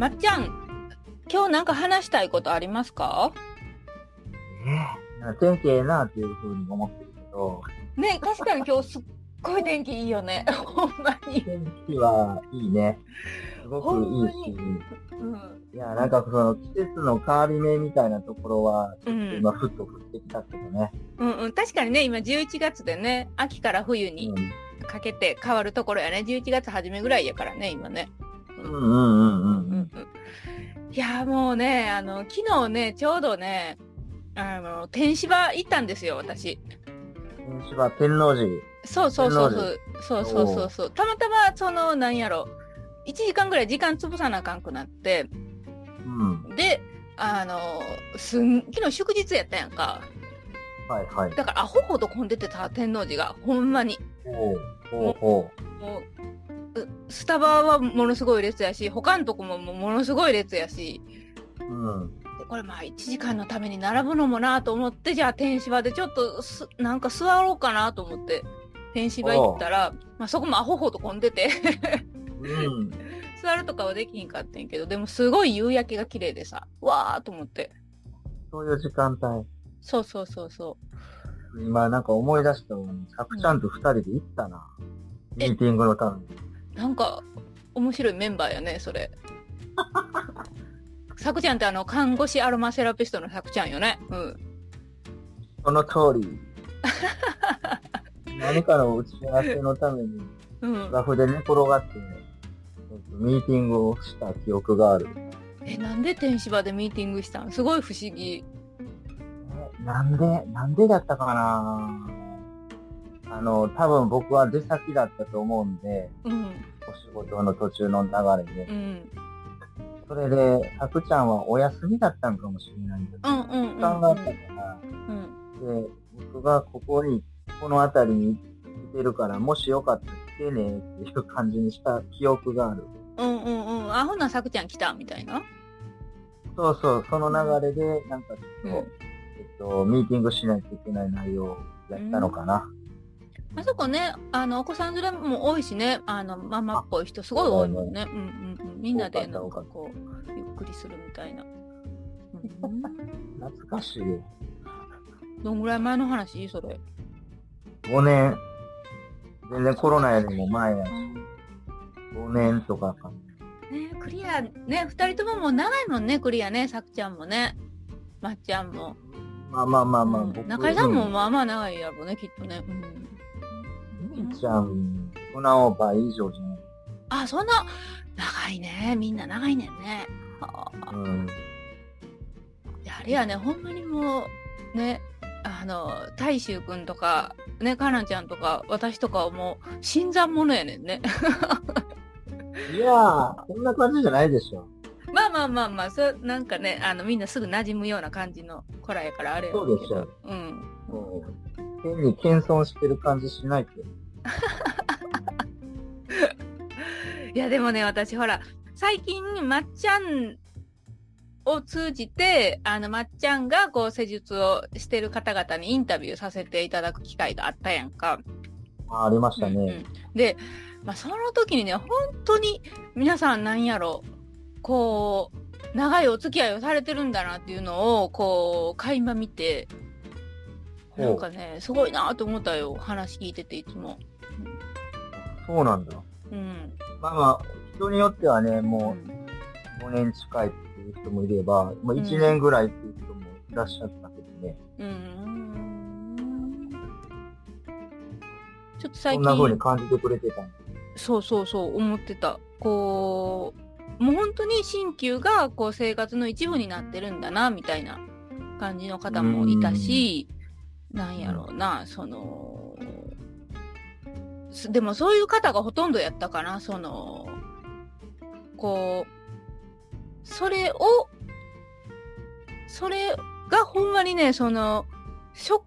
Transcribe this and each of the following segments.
まっちゃん、今日なんか話したいことありますか？ね天気ええなっていうふうに思ってるけど、ね、確かに今日すっごい天気いいよね。ほんまに。天気はいいね。すごくいいし、うん。いや、なんかその季節の変わり目みたいなところは、ちょっとうん今ふっと降ってきたけどね。うんうん。確かにね、今11月でね、秋から冬にうかけて変わるところやね。11月初めぐらいやからね、今ね。んうんうんうんうん。うんうん。いやーもうね、あの、昨日ね、ちょうどね、あの、天芝行ったんですよ、私。天芝天王寺。そうそうそう天そう。そうそうそうそう。たまたま、その、なんやろ、1時間ぐらい時間潰さなあかんくなって、うん。で、あの、すん、昨日祝日やったやんか。はいはい。だからアホほど混んでてた、天王寺が。ほんまに。ほうほうほもう、うスタバはものすごい列やし、他のとこもものすごい列やし、う。うん。でこれまあ1時間のために並ぶのもなと思って、じゃあ天芝でちょっとす、なんか座ろうかなと思って、天芝行ったら、まあそこもアホほど混んでて、うん。座るとかはできひんかったんやけど、でもすごい夕焼けが綺麗でさ、わーと思って。そういう時間帯。そうそうそうそ今なんか思い出したのに、さくちゃんと二人で行ったな。ミーティングのために。う。なんか、面白いメンバーやね、それ。さくちゃんってあの、看護師アロマセラピストのさくちゃんよね。うん。その通り。何かの打ち合わせのために、うん。ラフで寝転がって、ミーティングをした記憶がある。え、なんで天芝でミーティングしたん？すごい不思議。えなんで、なんでだったかな？あの、多分僕は出先だったと思うんで、うん。お仕事の途中の流れで。うん。それで、さくちゃんはお休みだったんかもしれないんだけど、うんうんうん。時間があったから、うん。で、僕がここに、この辺りに来てるから、もしよかったら来てねっていう感じにした記憶がある。うんうんうん。あ、ほな、さくちゃん来たみたいな。そうそう、その流れで、なんかちょっと、うんえっと、ミーティングしないといけない内容をやったのかな。あそこね、あの、お子さん連れも多いしね、あの、ママっぽい人すごい多いもんね。うんうんうん。みんなでなんかこう、ゆっくりするみたいな。うん懐かしいよ。どんぐらい前の話それ？5年、全然コロナよりも前やし、5年とかかな。ねクリア、ね、二人とももう長いもんね、クリアね、さくちゃんもね。まっちゃんも。まあまあまあまあ、うん僕中井さんもうんまあまあ長いやろね、きっとね。うん。ちゃん、大人を倍以上じゃない。あ、そんな、長いね。みんな長いねんね。はあうん。いやあれやね、ほんまにもう、ね、あの、大衆くんとか、ね、かなちゃんとか、私とかはもう、新参者やねんね。いやー、そんな感じじゃないでしょ。まあまあまあまあ、そう、なんかね、あの、みんなすぐ馴染むような感じの子らやから、あれそうでしょ。うん。変に謙遜してる感じしないって。いや、でもね、私ほら、最近、まっちゃんを通じて、あの、まっちゃんがこう、施術をしてる方々にインタビューさせていただく機会があったやんか。あありましたね。うんうんで、まあ、その時にね、本当に皆さんなんやろ、こう、長いお付き合いをされてるんだなっていうのを、こう、垣間見て、なんかね、すごいなと思ったよ。話聞いてて、いつも。そうなんだ。うん。まあまあ、人によってはね、うもんう5年近いっていう人もいれば、もう1年ぐらいっていう人もいらっしゃったけどね。うーんちょっと最そんな風に近、感じてくれてたそうそうそう思ってた。こう、もう本当に鍼灸がこう生活の一部になってるんだな、みたいな感じの方もいたし、なんやろうな、その、すでもそういう方がほとんどやったかな、その、こう、それを、それがほんまにね、その、食、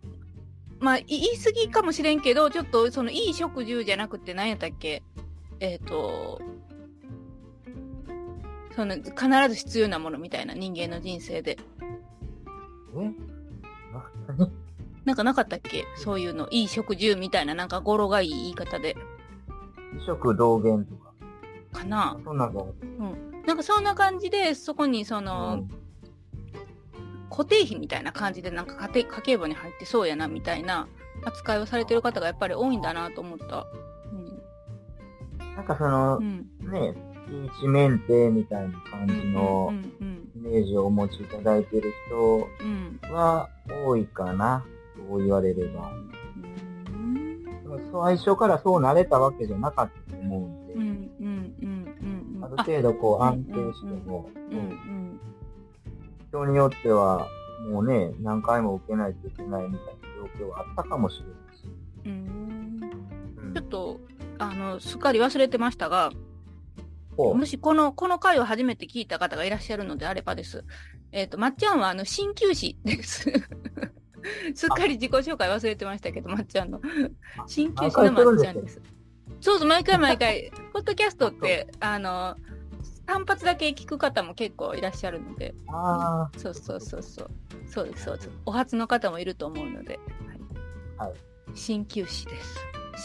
まあ、い言い過ぎかもしれんけど、ちょっとそのいい食住じゃなくて何やったっけえっ、と、その必ず必要なものみたいな人間の人生で。え？何なんかなかったっけ？そういうの。いい食住みたいな、なんか語呂がいい言い方で。異色同源とか。かなそんなうん。なんかそんな感じで、そこにその、うん固定費みたいな感じでなんか家庭家計簿に入ってそうやなみたいな扱いをされてる方がやっぱり多いんだなと思った。なんかそのう、ん。ね、月一メンテみたいな感うん。じのうんうんイメージをお持ちいただいているうん。人は多いかな、そう言われれば。最初からそうなれたわけじゃなかったと思うんで、うん。うん。うん。うん。ある程度こうあ安定しても、うん。うん。人によってはもうね、何回も受けないといけないみたいな状況はあったかもしれないし。うん。うんちょっと、あの、すっかり忘れてましたが、こもしこの、この回を初めて聞いた方がいらっしゃるのであればです。えっ、と、まっちゃんは、あの、鍼灸師です。すっかり自己紹介忘れてましたけど、まっちゃんの。鍼灸師のまっちゃんです。そうそう、毎回毎回、ポッドキャストって、あの、単発だけ聞く方も結構いらっしゃるので、うあそうそうそうそう。そうです、そうです。お初の方もいると思うので、はいはい鍼灸師です。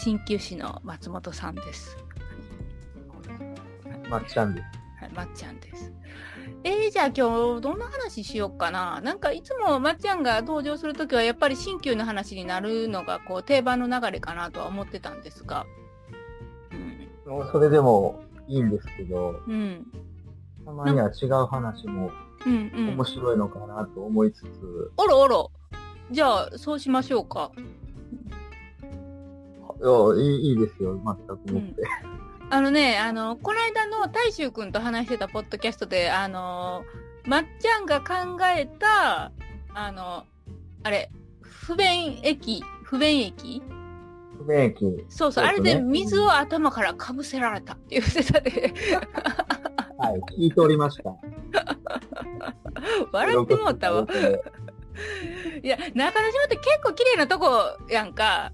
鍼灸師の松本さんです。あ、まっちゃんです。はい、まっちゃんです。えー、じゃあ今日どんな話しようかな？なんかいつもまっちゃんが登場するときはやっぱり鍼灸の話になるのがこう定番の流れかなとは思ってたんですが。うん。それでもいいんですけど、うん。たまには違う話もうんうん面。白いのかなと思いつつ、おろおろ。じゃあそうしましょうか。いや、いいいいですよ、全く思って。あのね、あの、この間の大衆くんと話してたポッドキャストで、あの、まっちゃんが考えた、あの、あれ、不便液、不便液不便益。そうそう、あれで水を頭からかぶせられたって言ってたで、はい、聞いておりました。笑ってもうたわ。いや、中之島って結構綺麗なとこやんか。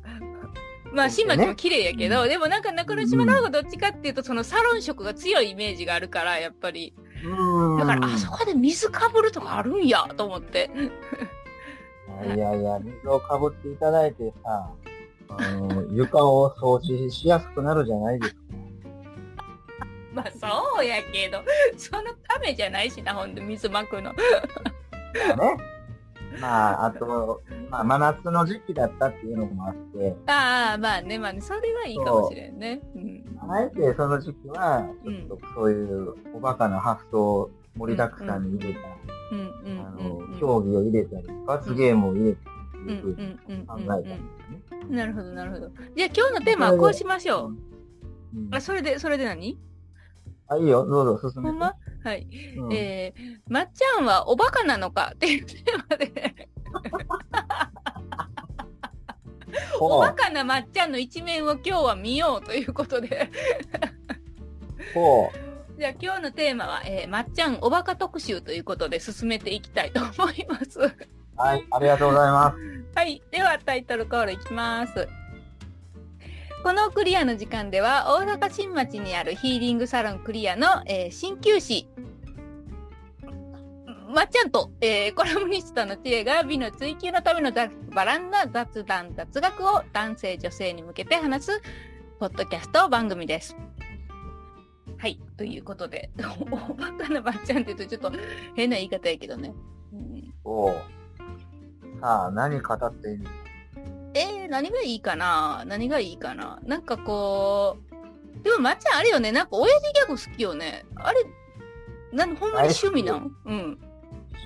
まあ、新町も綺麗やけど、うでもなんか中之島の方がどっちかっていうと、そのサロン色が強いイメージがあるから、やっぱり。うん。だから、あそこで水かぶるとかあるんや、と思って。いやいや、水をかぶっていただいてさ、あの、床を掃除しやすくなるじゃないですか。まあ、そうやけど、そのためじゃないしな、ほんと、水まくの。ね。まあ、あと、まあ、真夏の時期だったっていうのもあって、ああ、まあね、まあね、それはいいかもしれんね。うん。あえてその時期は、ちょっとそういうおバカな発想を盛りだくさんに入れた、あの、競技を入れたり、罰ゲームを入れたりうんっていうふうに考えたんですね。うん。なるほど、なるほど。じゃあ今日のテーマはこうしましょう。うんあ、それで、それで何？あ、いいよ、どうぞ進めて。ほんま？はい。うんえー、まっちゃんはおバカなのかっていうテーマで、おバカなまっちゃんの一面を今日は見ようということで。ほ じゃあ今日のテーマは、えー、まっちゃんおバカ特集ということで進めていきたいと思います。う。はい、ありがとうございます。はい。ではタイトルコールいきます。このクリアの時間では、大阪新町にあるヒーリングサロンクリアの、えー鍼灸師、まっちゃんと、えーコラムニストの知恵が美の追求のための雑バランな雑談、雑学を男性、女性に向けて話す、ポッドキャスト番組です。はい。ということで、おバカなまっちゃんって言うとちょっと変な言い方やけどね。うんおうさあ、何語っていいの？えー、何がいいかな？何がいいかな？なんかこう、でもまっちゃんあれよね、なんか親父ギャグ好きよね。あれ、なんほんまに趣味なん？うん。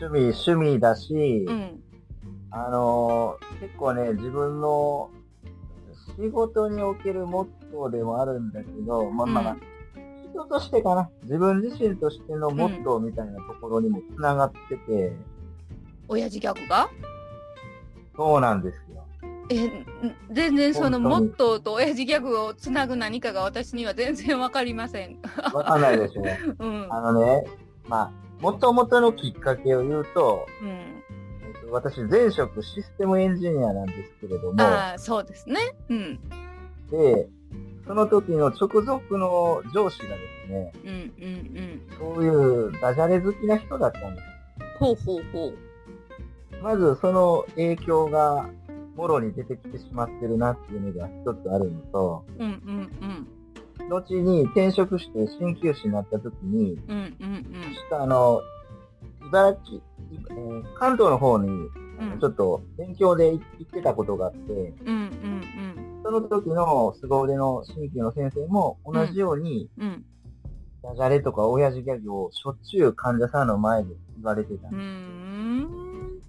趣味、趣味だし、うん。あのー結構ね、自分の仕事におけるモットーでもあるんだけど、まあまあ、うん人としてかな。自分自身としてのモットーみたいなところにも繋がってて、親父ギャグが？そうなんですよ。え、ん全然そのモットーと親父ギャグをつなぐ何かが私には全然わかりません。わかんないでしょ。うん。あのね、まあ、もともとのきっかけを言うと、うん。えっと私、前職システムエンジニアなんですけれども、ああ、そうですね。うん。で、その時の直属の上司がですね、うん、うん、うん。そういうダジャレ好きな人だったんです。ほうほうほう。まずその影響がもろに出てきてしまってるなっていうのが一つあるのと、うん、うん、うん。後に転職して鍼灸師になった時に、うんうんあの、茨城、いえー関東の方に、うんちょっと勉強で行ってたことがあって、うんうんその時の凄腕の鍼灸の先生も同じように、うん。うん。ダジャレとか親父ギャグをしょっちゅう患者さんの前で言われてたんです。ん。うん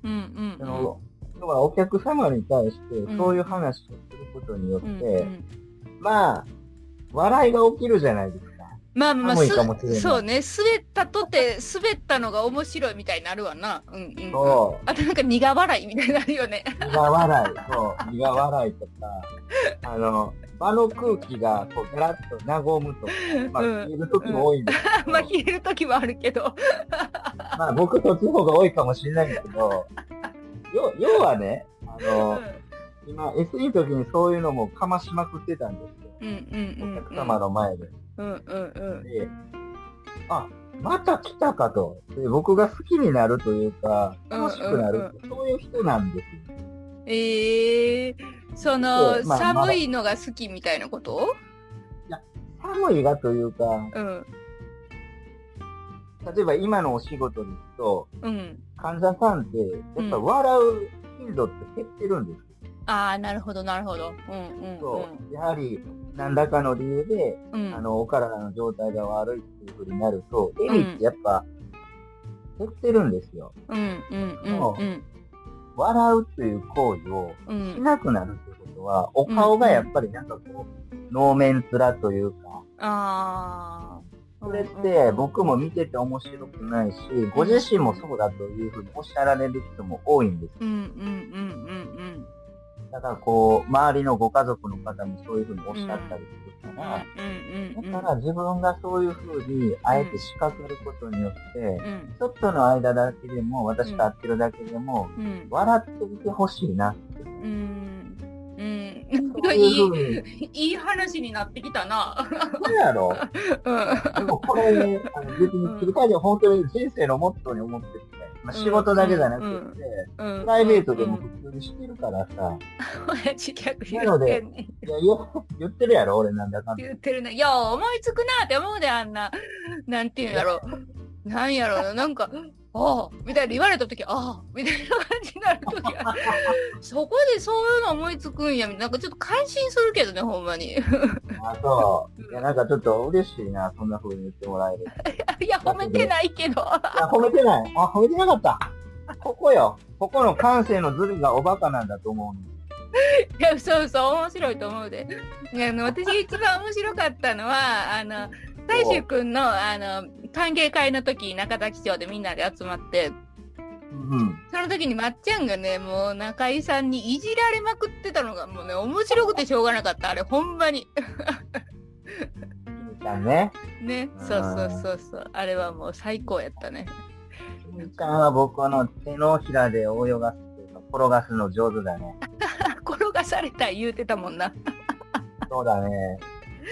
うんその要はお客様に対してうんそういう話をすることによって、うん。うんうんまあ、笑いが起きるじゃないですか。まあまあ、寒いかもしれないすそうね。滑ったとて、滑ったのが面白いみたいになるわな。うんうん、うん。そあとなんか苦笑いみたいになるよね。う、苦笑い、そう、苦笑いとか、あの、場の空気がこうガラッと和むとか、まあ、うん消える時も多いんですけど、まあ、消える時もあるけど。まあ僕そっちの方が多いかもしれないんですけど、要要はね、あの、今 SE の時にそういうのもかましまくってたんですよ。うんうんうんうん。お客様の前で。うんうんうん。で、あ、また来たかと。で僕が好きになるというか、楽しくなるそういう人なんですよ。ええその、まあ寒いのが好きみたいなこと？寒いがというか、うん。例えば今のお仕事ですと、うん。患者さんって、やっぱ笑う頻度って減ってるんですよ。ああ、なるほど、なるほど。うんうんそう。やはり、何らかの理由で、うん。うん。あの、お体の状態が悪いっていう風になると、笑みってやっぱ、減ってるんですよ。うんうんうんうん。笑うという行為をうしん。なくなるってことは、お顔がやっぱりなんかこう、能面面というか、ああ。それって僕も見てて面白くないし、ご自身もそうだというふうにおっしゃられる人も多いんです。うんうんうんうんだからこう、周りのご家族の方もそういうふうにおっしゃったりするから、だから自分がそういうふうにあえて仕掛けることによって、うんちょっとの間だけでも、私と会ってるだけでも、うん笑っていてほしいなって。うんうん。そうい。い、いい話になってきたな。そうやろうん。でもこれ、あの別に切り替えて本当に人生のモットーに思ってて、まあ、仕事だけじゃなくて、うんプライベートでも普通にしてるからさ、親父ギャグ言ってんねん。いや言言ってるやろ、俺なんだかんだ。言ってるね。いや、思いつくなって思うで、あんな。なんていうんやろ。なんやろな、なんか、ああ、みたいな言われたとき、ああ、みたいな感じになるときは、そこでそういうの思いつくんや、みたいな。なんかちょっと感心するけどね、ほんまに。いあ、そう。いや、なんかちょっと嬉しいな、そんな風に言ってもらえる。いや、褒めてないけど。や、褒めてない。あ、褒めてなかった。ここよ。ここの感性のズレがおバカなんだと思うの。いや、そうそう、面白いと思うで。いや、あの、私が一番面白かったのは、あの、大衆くんの、あの、歓迎会の時、中崎町でみんなで集まって、うん。その時にまっちゃんがね、もう中井さんにいじられまくってたのがもうね、面白くてしょうがなかった。あれ、ほんまに。みーちゃんね。ね。そうそうそうそう。あれはもう最高やったね。みーちゃんは僕の手のひらで泳がすというか、転がすの上手だね。転がされた言うてたもんな。そうだね。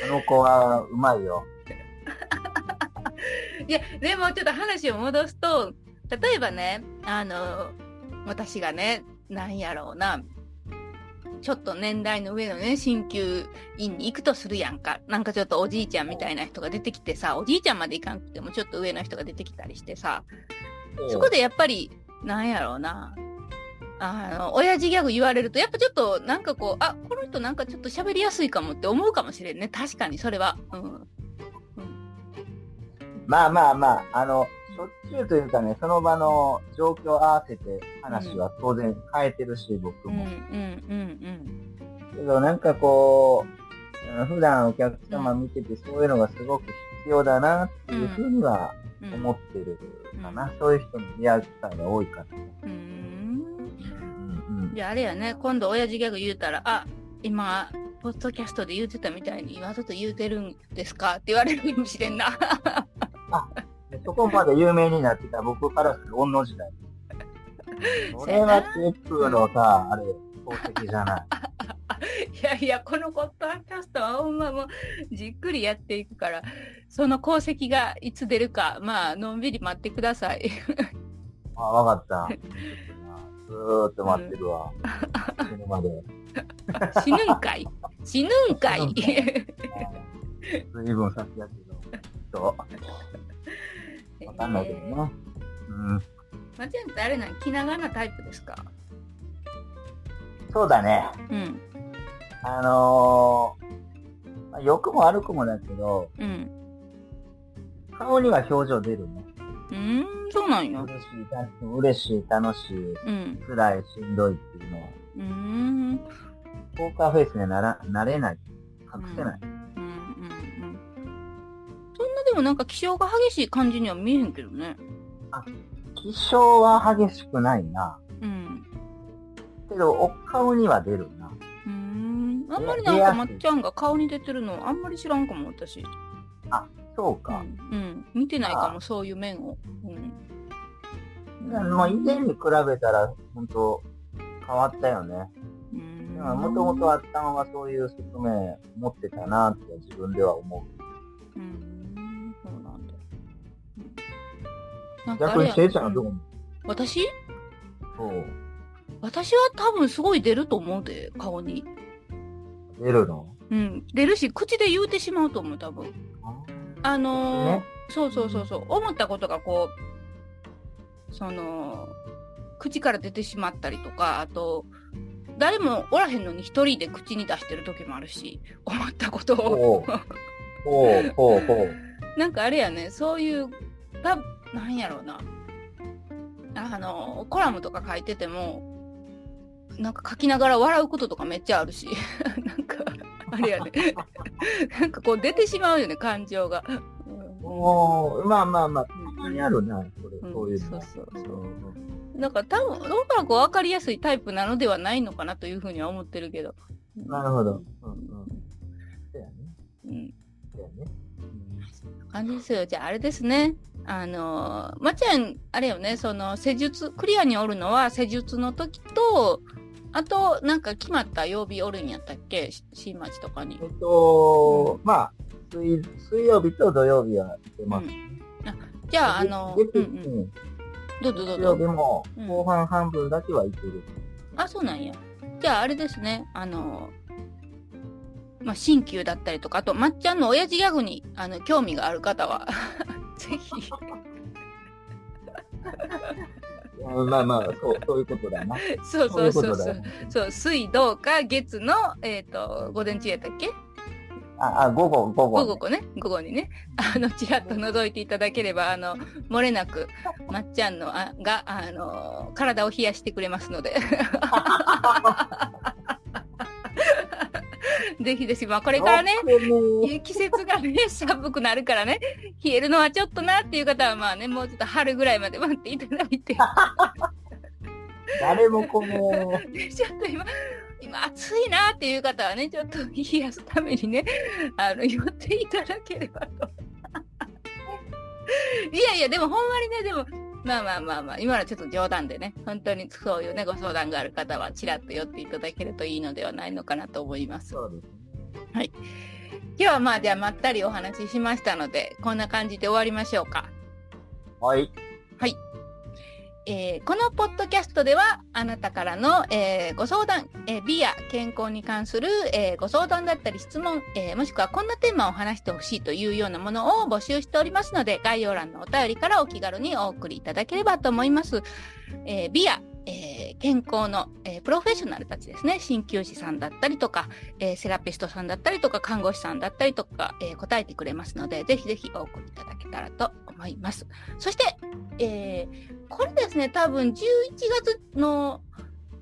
この子はうまいよ。いや、でもちょっと話を戻すと、例えばね、あの、私がね、なんやろうな、ちょっと年代の上のね、鍼灸院に行くとするやんか。なんかちょっとおじいちゃんみたいな人が出てきてさ、おじいちゃんまで行かんくてもちょっと上の人が出てきたりしてさ、そこでやっぱり、なんやろうな、あの、親父ギャグ言われると、やっぱちょっとなんかこう、あ、この人なんかちょっと喋りやすいかもって思うかもしれんね。確かに、それは。うん。まあまあまあ、あの、しょっちゅうというかね、その場の状況合わせて話は当然変えてるし、僕うん、うん、も。うん、けどなんかこう、うん普段お客様見ててそういうのがすごく必要だなっていうふうにはうん。思ってるかな。そういう人に出会う機会が多いかな。うん。うんうんじゃああれやね、今度親父ギャグ言うたら、あ、今、ポッドキャストで言うてたみたいにわざと言うてるんですか？って言われるかもしれんな。でそこまで有名になってた僕からする御の時代。それは結構のさ、あれ、宝石じゃない。いやいや、このポッドキャストはほんまもうじっくりやっていくから、その功績がいつ出るか、まあ、のんびり待ってください。あ、わかった。ずーっと待ってるわ。死ぬまで。死ぬんかい死ぬんかい随分先やけど、と、わかんないけどね。うん。まちゃんってあれなん気長なタイプですか？そうだね。うん。あのー、まあ良くも悪くもだけど、うん。顔には表情出るね。うーん、そうなんや。嬉しい、しい、楽しい、うん。辛い、しんどいっていうのを、うーん。ポーカーフェイスにはなら、なれない。隠せない。うん。でもなんか気性が激しい感じには見えへんけどね。気性は激しくないな。うん。けど、お顔には出るな。うーん。あんまりなんかまっちゃんが顔に出てるのあんまり知らんかも、私。そうか。うん。うん。見てないかも、そういう面を。うん。まあ、以前に比べたら、本当変わったよね。もともとあったのはそういう側面持ってたなって自分では思う。なんかあ逆に、せいちゃんはどうう？ん思私？うそう。私は多分すごい出ると思うで、顔に。出るの？うん。出るし、口で言うてしまうと思う、多分。あのーねそうそうそうそう、思ったことがこう、その、口から出てしまったりとか、あと、誰もおらへんのに一人で口に出してる時もあるし、思ったことを。ほう。ほう、ほう、ほう。なんかあれやね、そういう、たなんやろうな。あの、コラムとか書いてても、なんか書きながら笑うこととかめっちゃあるし、なんか、あれやね。なんかこう出てしまうよね、感情が。うんおーまあまあまあ、たまにあるな、それ、うんそういうの。そうそうそううんだから多分、おそらく分かりやすいタイプなのではないのかなというふうには思ってるけど。なるほど。うんうん。そうやね。うん。そうやね。感じですよ。じゃああれですね。あのー、まっちゃん、あれよね、その施術、クリアにおるのは施術の時と、あと、なんか決まった曜日おるんやったっけ？し新町とかにえ。っと、まあ、水、水曜日と土曜日は出ます。じゃあ、あの、う月んうん。どうぞどうぞ。もうん後半半分だけはいける。あ、そうなんや。じゃあ、あれですね。あの、まあ、鍼灸だったりとか、あと、まっちゃんの親父ギャグに、あの、興味がある方は、ぜひ、うんまあまあ、そう、そういうことだな。そうそうそそうそう。そう、水、土、か、月の、えっ、と、午前中やったっけ？あ、あ、午後、午後、午後ね、午後にね、あの、ちらっと覗いていただければ、あの、漏れなく、まっちゃんの、あが、あの、体を冷やしてくれますので。ぜひぜひ、まあ、これからね、季節がね、寒くなるからね、冷えるのはちょっとなっていう方は、まあね、もうちょっと春ぐらいまで待っていただいて、誰もこの、ちょっと今、今暑いなっていう方はね、ちょっと冷やすためにね、あの、寄っていただければと。いやいや、でもほんまにね、でも、まあまあまあまあ、今のはちょっと冗談でね、本当にそういうね、ご相談がある方は、ちらっと寄っていただけるといいのではないのかなと思います。そうですね。今日はまあ、じゃあまったりお話ししましたので、こんな感じで終わりましょうか。はい。えーこのポッドキャストではあなたからの、えーご相談、えー美や健康に関する、えご相談だったり質問、えもしくはこんなテーマを話してほしいというようなものを募集しておりますので概要欄のお便りからお気軽にお送りいただければと思います。え美や、え健康の、えプロフェッショナルたちですね鍼灸師さんだったりとか、えセラピストさんだったりとか看護師さんだったりとか、え答えてくれますのでぜひぜひお送りいただけたらと思います。そして、えーですね、多分11月の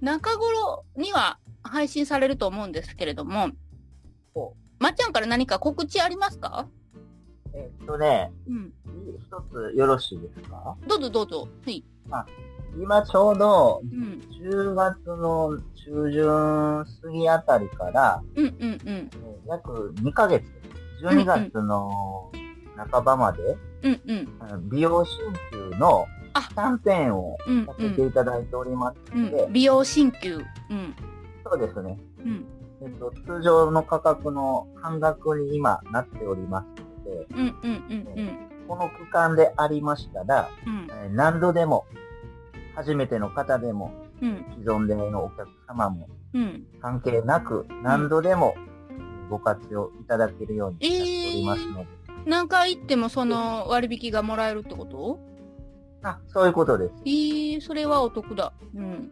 中頃には配信されると思うんですけれどもほ、まっちゃんから何か告知ありますか？えっとね、うん。一つよろしいですか？どうぞどうぞ。はい。今ちょうど、うん。10月の中旬過ぎあたりから、うんうんうん。えー約2ヶ月、12月の半ばまで、うんうん。あの美容鍼灸のあキャンペーンをうんさせてうん。いただいておりますうので、ん、美容鍼灸。うん。そうですね。うん。えっと、通常の価格の半額に今なっておりますので、うんうんうんうん。この区間でありましたら、うんえー何度でも、初めての方でも、うん既存でのお客様もうん。関係なく、何度でも、えーご活用いただけるようになっておりますので。何回行ってもその割引がもらえるってこと？あ、そういうことです。えー、それはお得だ。うん。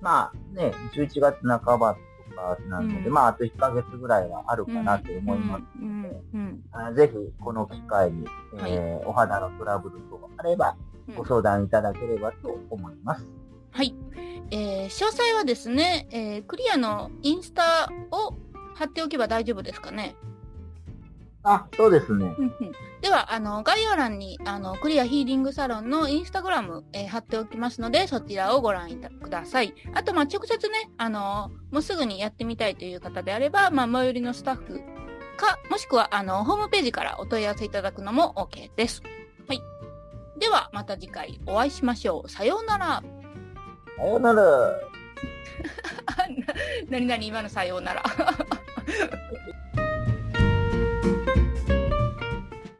まあね、11月半ばとかなので、うんまああと1ヶ月ぐらいはあるかなと思います。うん。うん。あぜひこの機会に、はいえーお肌のトラブルとかあればうんご相談いただければと思います。はい。えー、詳細はですね、えー、クリアのインスタを貼っておけば大丈夫ですかね。あ、そうですね。うんうんでは、あの、概要欄に、あの、クリアヒーリングサロンのインスタグラム、えー貼っておきますので、そちらをご覧いたください。あと、まあ、直接ね、あの、もうすぐにやってみたいという方であれば、まあ、最寄りのスタッフか、もしくは、あの、ホームページからお問い合わせいただくのも OK です。はい。では、また次回お会いしましょう。さようなら。さようなら。なになに今のさようなら。